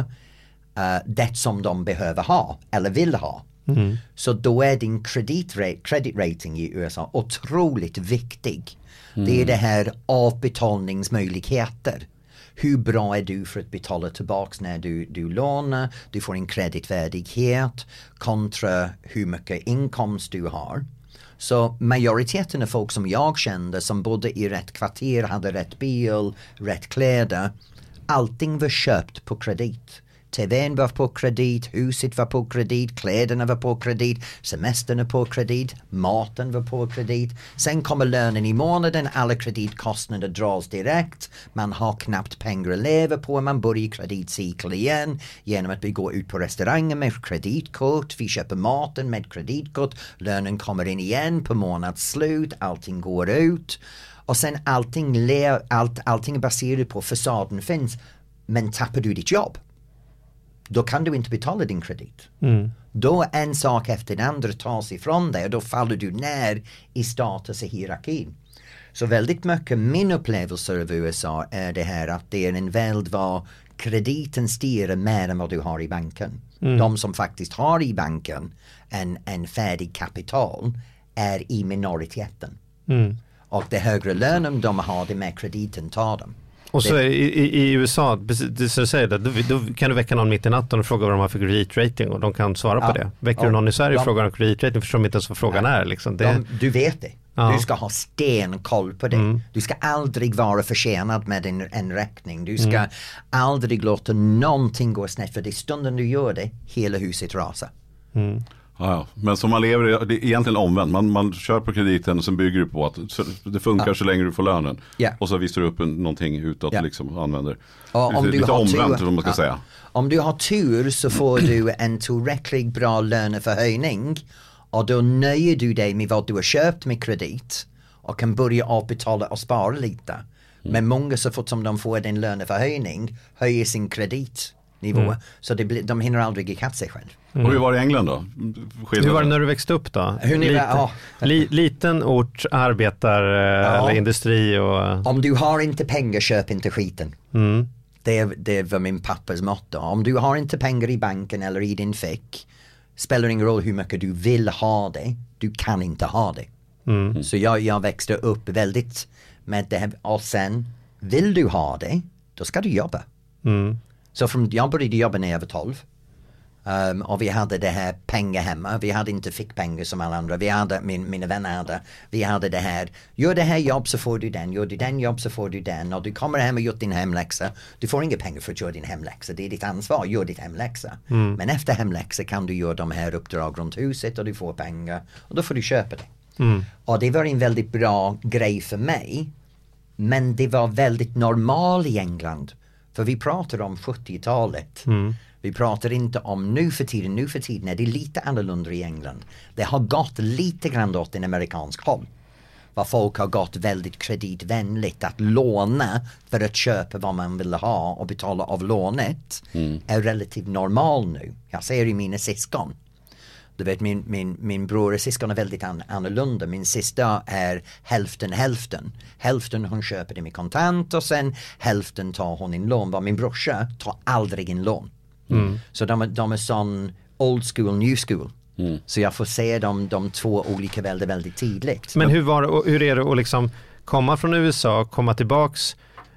uh, det som de behöver ha eller vill ha. Mm. Så då är din credit, credit rating i USA otroligt viktig. Mm. Det är det här avbetalningsmöjligheter. Hur bra är du för att betala tillbaks när du, du lånar? Du får en kreditvärdighet kontra hur mycket inkomst du har. Så majoriteten av folk som jag kände som bodde i rätt kvarter, hade rätt bil, rätt kläder. Allting var köpt på kredit. TVn var på kredit, huset var på kredit, kläderna var på kredit, semestern var på kredit, maten var på kredit. Sen kommer lönen i månaden, alla kreditkostnader dras direkt. Man har knappt pengar att leva på, man börjar kreditcykel igen genom att vi går ut på restauranger med kreditkort, vi köper maten med kreditkort, lönen kommer in igen på månadsslut, allting går ut. Och sen allting, le, allt, allting är baserat på fasaden finns. Men tappar du ditt jobb, då kan du inte betala din kredit. Då en sak efter den andra tas ifrån dig och då faller du ner i status i hierarkin. Så väldigt mycket min upplevelse av USA är det här att det är en värld var krediten styr mer än vad du har i banken. De som faktiskt har i banken en, en färdig kapital är i minoriteten. Och det högre lönen de har, det mer krediten tar dem. Och så i, i, USA, precis du säger, det, då, då kan du väcka någon mitt i natten och fråga vad de har för kreditrating och de kan svara Ja. på det. Väcker Ja. du någon i Sverige och frågar om kreditrating förstår de inte ens vad frågan är. Liksom. Det, De, du vet det. Ja. Mm. Du ska ha stenkoll på det. Du ska aldrig vara försenad med en, en räkning. Du ska aldrig låta någonting gå snett för det stunden du gör det, hela huset rasar. Ja, ja. Men som man lever, det är egentligen omvänt. Man, man kör på krediten och sen bygger du på att det funkar Ja. så länge du får lönen. Ja. Och så visar du upp en, någonting utåt Ja. liksom, använder. Och om lite du lite har omvänt tur- vad man ska ja. säga. Om du har tur så får du en tillräckligt bra löneförhöjning och då nöjer du dig med vad du har köpt med kredit och kan börja avbetala och spara lite. Men många så fort som de får en löneförhöjning höjer sin kreditnivå så det blir, de hinner aldrig ikapp sig själv. Och hur var det i England då? Skillnaden? hur var det när du växte upp då? Hur ni- Liten, ja. li, liten ort, arbetar eh, eller industri och... Om du har inte pengar, köp inte skiten. Mm. Det, det var min pappas motto. Om du har inte pengar i banken eller i din fick, spelar ingen roll hur mycket du vill ha det, du kan inte ha det. Mm. Så jag, jag växte upp väldigt med det här. Och sen, vill du ha det, då ska du jobba. Mm. Så från, jag började jobba när jag var 12. Um, och vi hade det här pengar hemma. Vi hade inte fickpengar som alla andra. Vi hade, min, mina vänner hade. Vi hade det här. Gör det här jobb så får du den. Gör du den jobb så får du den. Och du kommer hem och gjort din hemläxa. Du får inga pengar för att göra din hemläxa. Det är ditt ansvar. Gör ditt hemläxa. Men efter hemläxa kan du göra de här uppdrag runt huset och du får pengar. Och då får du köpa det. Och det var en väldigt bra grej för mig. Men det var väldigt normal i England. För vi pratar om 70-talet. Vi pratar inte om nu för tiden. Nu för tiden är det lite annorlunda i England. Det har gått lite grann åt en amerikansk håll. Vad folk har gått väldigt kreditvänligt. Att låna för att köpa vad man vill ha och betala av lånet är relativt normal nu. Jag ser i mina syskon. Du vet min, min, min bror och syskon är väldigt an, annorlunda. Min syster är hälften hälften. Hälften hon köper det med kontant och sen hälften tar hon in lån. Vad min brorsa tar aldrig in lån. Så de, är- de är sån old school, new school. Så jag får se dem, de två olika väldigt, väldigt tidigt. Men hur, var och hur är det att liksom komma från USA, komma tillbaks,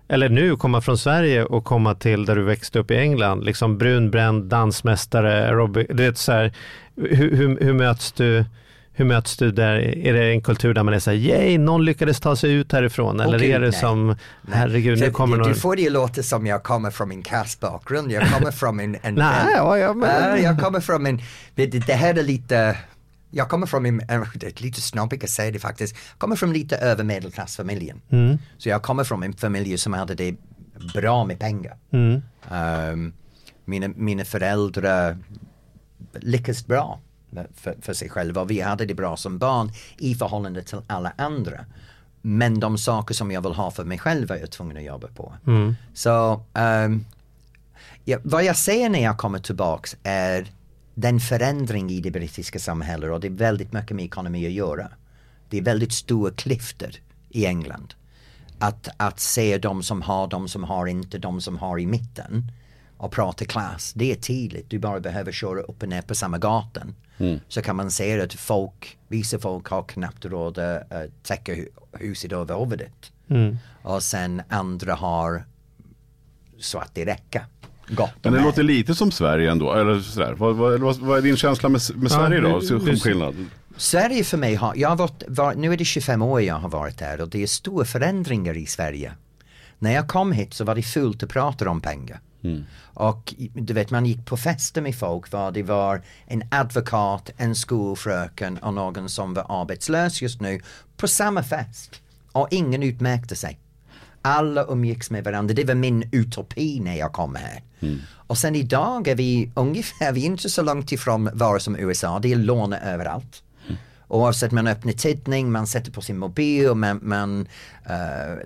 eller nu komma från Sverige och komma till där du växte upp i England, liksom brunbränd, dansmästare, Robbie, du vet så här, hur, hur, hur möts du hur möts du där? Är det en kultur där man är så här, yay, någon lyckades ta sig ut härifrån? Eller gud, är det nej. som, herregud, nu För kommer du, någon... du får det ju låta som jag kommer från en kastbakgrund. Jag kommer från en... en Nej, ja, ja, men- Ja, jag kommer från en... Det här är lite... Jag kommer från en, det är lite snobbigt att säga det faktiskt. Jag kommer från lite över medelklassfamiljen. Mm. Så jag kommer från en familj som hade det bra med pengar. Mm. Ehm, mina, mina föräldrar lyckas bra för, för sig själva. Vi hade det bra som barn i förhållande till alla andra. Men de saker som jag vill ha för mig själv är jag tvungen att jobba på. Så ehm, ja, vad jag säger när jag kommer tillbaks är den förändring i det brittiska samhället och det är väldigt mycket med ekonomi att göra. Det är väldigt stora klyftor i England. Att, att se de som har, de som har inte, de som har i mitten och prata klass, det är tydligt. Du bara behöver köra upp och ner på samma gatan. Så kan man se att folk, vissa folk har knappt råd att uh, täcka hu- huset över huvudet. Och sen andra har så att det räcker. Gott Men det låter lite som Sverige ändå. Eller sådär. Vad, vad, vad, vad är din känsla med, med Sverige då? hur- Så- hur- skillnad? Sverige för mig har, jag har varit, var, nu är det 25 år jag har varit där och det är stora förändringar i Sverige. När jag kom hit så var det fullt att prata om pengar. Och du vet man gick på fester med folk var det var en advokat, en skolfröken och någon som var arbetslös just nu på samma fest. Och ingen utmärkte sig. Alla umgicks med varandra. Det var min utopi när jag kom här. Och sen idag är vi ungefär, vi är inte så långt ifrån vare som USA. Det är lån överallt. Oavsett man öppnar tidning, man sätter på sin mobil, man, man eh,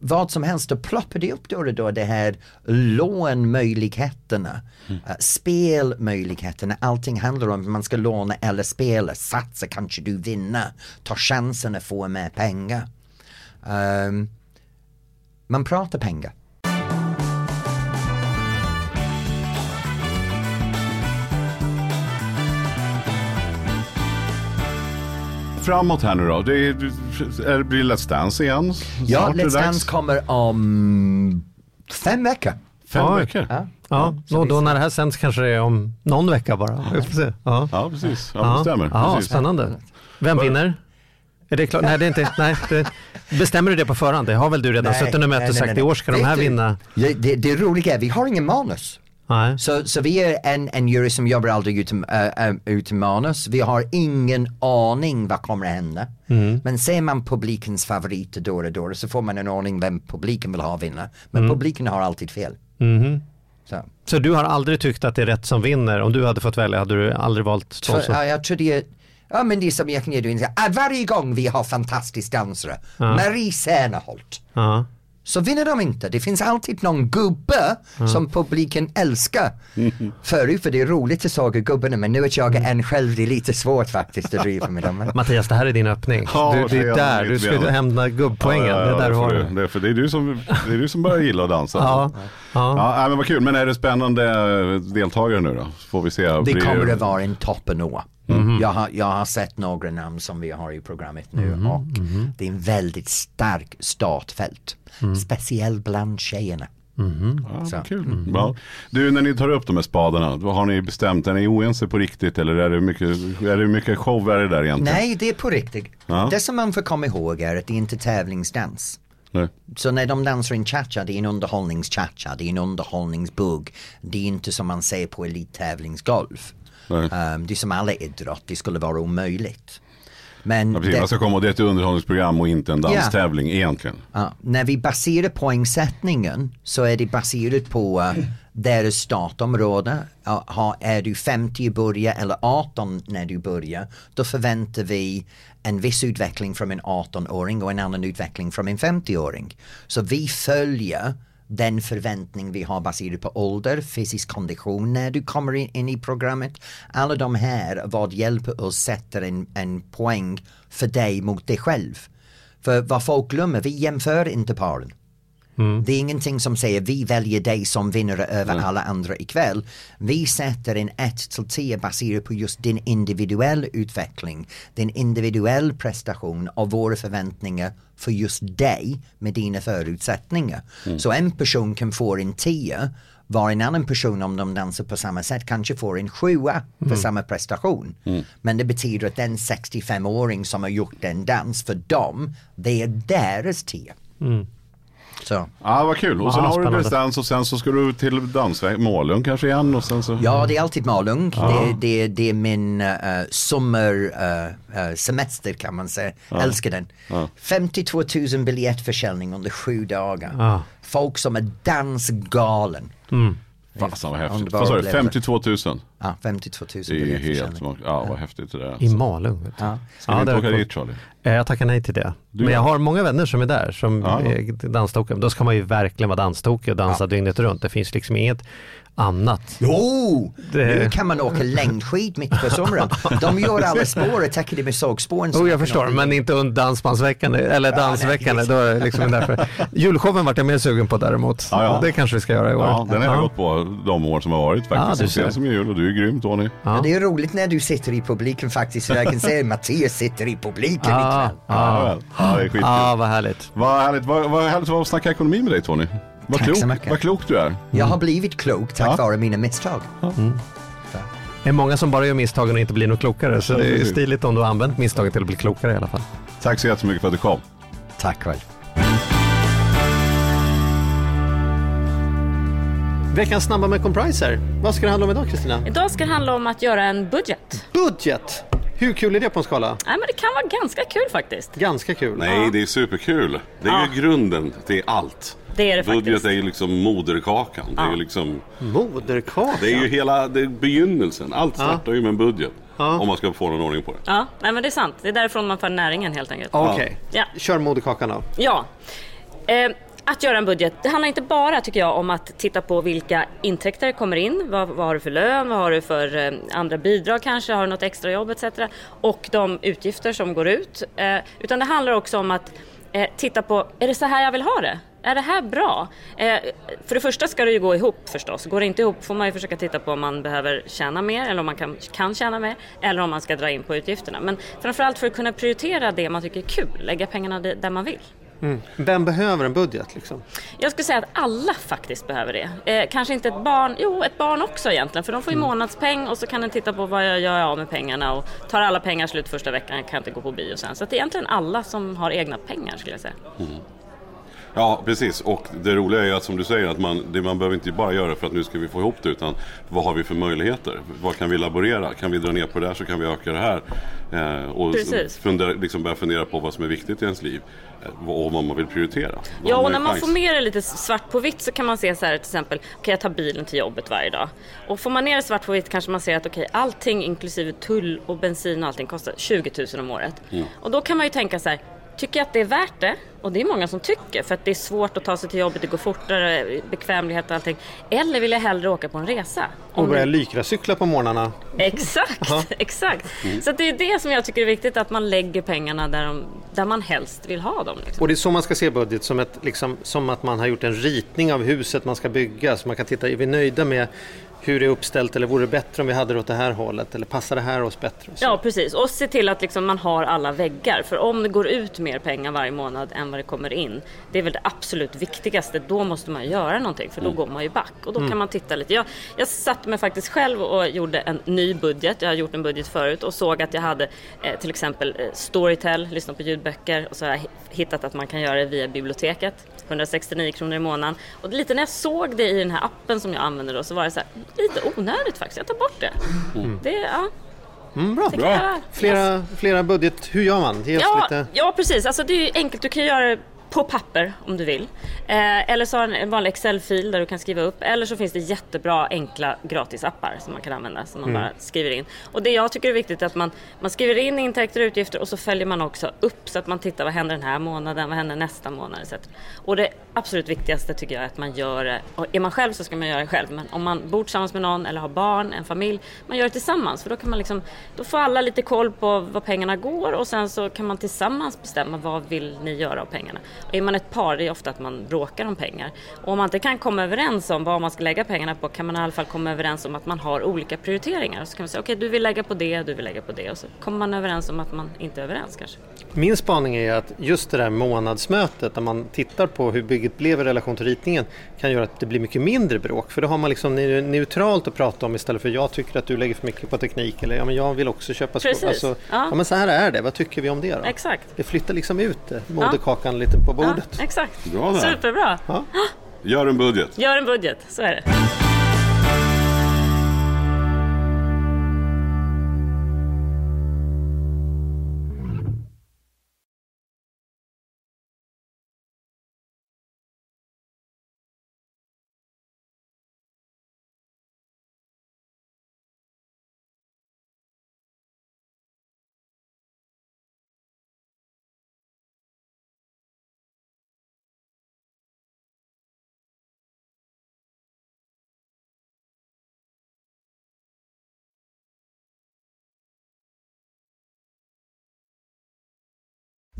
vad som helst, då ploppar det upp då och då det här lånmöjligheterna, Mm. eh, spelmöjligheterna, allting handlar om att man ska låna eller spela, satsa kanske du vinner, ta chansen att få mer pengar. Ehm, man pratar pengar. Framåt här nu då. Det, är, är, det blir Let's Dance igen? Ja, Let's dags. Dance kommer om fem veckor. Fem Oj. veckor. Ja. Ja, vi då när det här sänds kanske det är om någon vecka bara. Ja. Ja, precis. Ja, det stämmer. Ja, precis. spännande. Vem vinner? Är det klart? Nej, det är inte. Nej, det, bestämmer du det på förhand? Det har väl du redan suttit och möte sagt i år ska de här vinna? Det, det, det roliga är, vi har ingen manus. Nej. Så, så vi är en, en jury som jobbar aldrig utan, äh, äh, utan manus. Vi har ingen aning vad kommer att hända. Mm. Men ser man publikens favoriter då och då så får man en aning vem publiken vill ha vinna. Men publiken har alltid fel. Mhm. Så. Så du har aldrig tyckt att det är rätt som vinner? Om du hade fått välja hade du aldrig valt För, Tonso? ja, jag är, ja men det är som jag kan ge dig in, att varje gång vi har fantastiska dansare, Marie Serneholt, Ja. så vinner de inte. Det finns alltid någon gubbe som publiken älskar. Förut för det är roligt att såga gubbarna men nu att jag är en själv det är lite svårt faktiskt att driva med dem. Mattias, det här är din öppning. Ja, du, det är där du ska hämta gubbpoängen. Ja, ja, det är där du har du- det. För det är du som, det är du som börjar gilla att dansa. Ja. Ja. Ja, men vad kul. Men är det spännande deltagare nu då? Får vi se. Det kommer att vara en toppenår. Jag, har, jag har sett några namn som vi har i programmet nu och det är en väldigt stark startfält. Speciellt bland tjejerna. Ja, Så. vad kul. Ja. Du, när ni tar upp de här spadarna, vad har ni bestämt? Är ni oense på riktigt eller är det mycket, är det mycket show är det där egentligen? Nej, det är på riktigt. Ja. Det som man får komma ihåg är att det är inte tävlingsdans. Nej. Så när de dansar en cha-cha, det är en underhållnings-cha-cha, det är en underhållningsbugg. Det är inte som man ser på elittävlingsgolf. Um, det är som alla idrott, det skulle vara omöjligt. Men Ja, precis. det- Man ska komma och det är ett underhållningsprogram och inte en danstävling egentligen. Ja, när vi baserar poängsättningen så är det baserat på uh, deras startområde. Ja, har- är du 50 i början eller 18 när du börjar, då förväntar vi en viss utveckling från en 18-åring och en annan utveckling från en 50-åring. Så vi följer den förväntning vi har baserat på ålder, fysisk kondition när du kommer in, in i programmet. Alla de här vad hjälper oss sätta en, en poäng för dig mot dig själv. För vad folk glömmer, vi jämför inte paren. Det är ingenting som säger vi väljer dig som vinnare över alla andra ikväll. Vi sätter en 1 till 10 baserat på just din individuell utveckling, din individuell prestation och våra förväntningar för just dig med dina förutsättningar. Så en person kan få en 10 var en annan person om de dansar på samma sätt kanske får en sjua för samma prestation. Men det betyder att den 65-åring som har gjort den dans för dem, det är deras 10. Så. Ja, vad kul. Och sen Ja, har du. Let's Dance och sen så ska du till dansväg, Malung kanske igen och sen så. Ja, det är alltid Malung. Det, det, det är min uh, sommarsemester kan man säga. Älskar den. 52 000 biljettförsäljning under sju dagar. Ja. Folk som är dansgalen. Fasen vad häftigt. Underbar Vad sa du, upplevelse. 52 000? Ja, 52 000 Det är helt. Ja, vad häftigt det där. I Alltså. Malung. Vet du. Ja. Ska vi inte åka dit Charlie? Eh, Jag tackar nej till det. Du Men jag har många vänner som är där som Ja. är danstokiga. Då ska man ju verkligen vara danstokig och dansa dygnet runt. Det finns liksom inget annat. Jo! Det- Nu kan man åka längdskid mitt på sommaren. De gör alla spår och täcker det med sågspåren. Jo, jag förstår, men inte under dansbandsveckan eller dansveckan. Då är det liksom därför. Julshowen vart jag mer sugen på däremot. Ja, ja. Det kanske vi ska göra i år. Ja, den har jag Ja. gått på de år som har varit Ja, faktiskt. ser. sent som jul och du är grym Tony. Ja, det är roligt när du sitter i publiken faktiskt. Så jag kan se att Mattias sitter i publiken Ja, ikväll. Ja, väl. ja det är skitkul. Ja, vad härligt. Vad härligt, vad, vad härligt att snacka ekonomi med dig Tony. Vad Tack klok, så mycket. vad klok du är. Jag har blivit klok tack Ja. vare mina misstag. Det är många som bara gör misstagen och inte blir något klokare. Så det är stiligt om du har använt misstaget till att bli klokare i alla fall. Tack så jättemycket för att du kom. Tack själv. Veckans snabba med Compriser. Vad ska det handla om idag Kristina? Idag ska det handla om att göra en budget. Budget! Hur kul är det på en skala? Nej, men det kan vara ganska kul faktiskt. Ganska kul. Nej, det är superkul. Det är Ja. ju grunden till allt. Det är det Budget faktiskt. är ju liksom moderkakan. Det är ju liksom, Moderkaka. det är ju hela det är begynnelsen. Allt startar ju med en budget. Ja. Om man ska få någon ordning på det. Ja, nej, men det är sant. Det är därifrån man får näringen helt enkelt. Okej, Ja. kör moderkakan då. Ja. Eh, att göra en budget, det handlar inte bara tycker jag om att titta på vilka intäkter kommer in. Vad, vad har du för lön? Vad har du för eh, andra bidrag kanske? Har du något extrajobb etc. Och de utgifter som går ut. Eh, utan det handlar också om att eh, titta på, är det så här jag vill ha det? Är det här bra? Eh, för det första ska det ju gå ihop förstås. Går det inte ihop får man ju försöka titta på om man behöver tjäna mer eller om man kan, kan tjäna mer eller om man ska dra in på utgifterna. Men framförallt för att kunna prioritera det man tycker är kul, lägga pengarna där man vill. Vem behöver en budget liksom? Jag skulle säga att alla faktiskt behöver det. Eh, kanske inte ett barn, jo ett barn också egentligen för de får ju månadspeng och så kan den titta på vad jag gör av med pengarna och tar alla pengar slut första veckan kan jag inte gå på bio sen. Så att det är egentligen alla som har egna pengar skulle jag säga. Ja, precis. Och det roliga är ju att som du säger, att man, det, man behöver inte bara göra för att nu ska vi få ihop det, utan vad har vi för möjligheter? Vad kan vi laborera? Kan vi dra ner på det här så kan vi öka det här. Eh, och Precis. fundera, liksom börja fundera på vad som är viktigt i ens liv eh, och vad man vill prioritera. Vad Ja, och när man får med det lite svart på vitt så kan man se så här till exempel, okej jag tar bilen till jobbet varje dag. Och får man ner det svart på vitt kanske man ser att okej allting inklusive tull och bensin och allting kostar 20 000 om året. Och då kan man ju tänka så här, tycker jag att det är värt det? Och det är många som tycker för att det är svårt att ta sig till jobbet, det går fortare, bekvämlighet och allting. Eller vill jag hellre åka på en resa? Och börja lykracykla på morgnarna. Exakt, exakt. Så det är det som jag tycker är viktigt, att man lägger pengarna där, de, där man helst vill ha dem. Liksom. Och det är så man ska se budget, som, ett, liksom, som att man har gjort en ritning av huset man ska bygga. Så man kan titta, är vi nöjda med hur det är uppställt eller vore det bättre om vi hade det åt det här hållet? Eller passar det här oss bättre? Ja, precis. Och se till att liksom man har alla väggar. För om det går ut mer pengar varje månad än vad det kommer in, det är väl det absolut viktigaste. Då måste man göra någonting, för då går man ju back. Och då kan man titta lite. Jag, jag satte mig faktiskt själv och gjorde en ny budget. Jag har gjort en budget förut och såg att jag hade eh, till exempel eh, Storytel, lyssna på ljudböcker och så har jag hi- hittat att man kan göra det via biblioteket. 169 kronor i månaden. Och lite när jag såg det i den här appen som jag använder då så var det så här, lite onödigt faktiskt. Jag tar bort det. Det, ja, Mm, bra. kan jag göra. Flera, flera budget, hur gör man? Ge Ja, lite... ja precis. Alltså, det är enkelt. Du kan göra det på papper om du vill. Eh, eller så har du en vanlig Excel-fil där du kan skriva upp. Eller så finns det jättebra enkla gratisappar som man kan använda som man Mm. bara skriver in. Och det jag tycker är viktigt är att man, man skriver in intäkter och utgifter och så följer man också upp så att man tittar vad händer den här månaden, vad händer nästa månad etc. Och det absolut viktigaste tycker jag är att man gör det, och är man själv så ska man göra det själv, men om man bor tillsammans med någon eller har barn, en familj, man gör det tillsammans för då kan man liksom, då får alla lite koll på vad pengarna går och sen så kan man tillsammans bestämma vad vill ni göra av pengarna. Och är man ett par, det är ofta att man bråkar om pengar. Och om man inte kan komma överens om vad man ska lägga pengarna på kan man i alla fall komma överens om att man har olika prioriteringar. Så kan man säga, okej du vill lägga på det, du vill lägga på det och så kommer man överens om att man inte är överens kanske. Min spaning är att just det där månadsmötet när man tittar på hur bygget blev i relation till ritningen kan göra att det blir mycket mindre bråk. För då har man liksom ne- neutralt att prata om istället för jag tycker att du lägger för mycket på teknik eller ja, men jag vill också köpa skor. Precis. Alltså, Ja. ja. men så här är det, vad tycker vi om det då? Exakt. Det flyttar liksom ut det, moderkakan lite på bordet. Ja, exakt. Bra där. Superbra. Gör en budget. Gör en budget, så är det.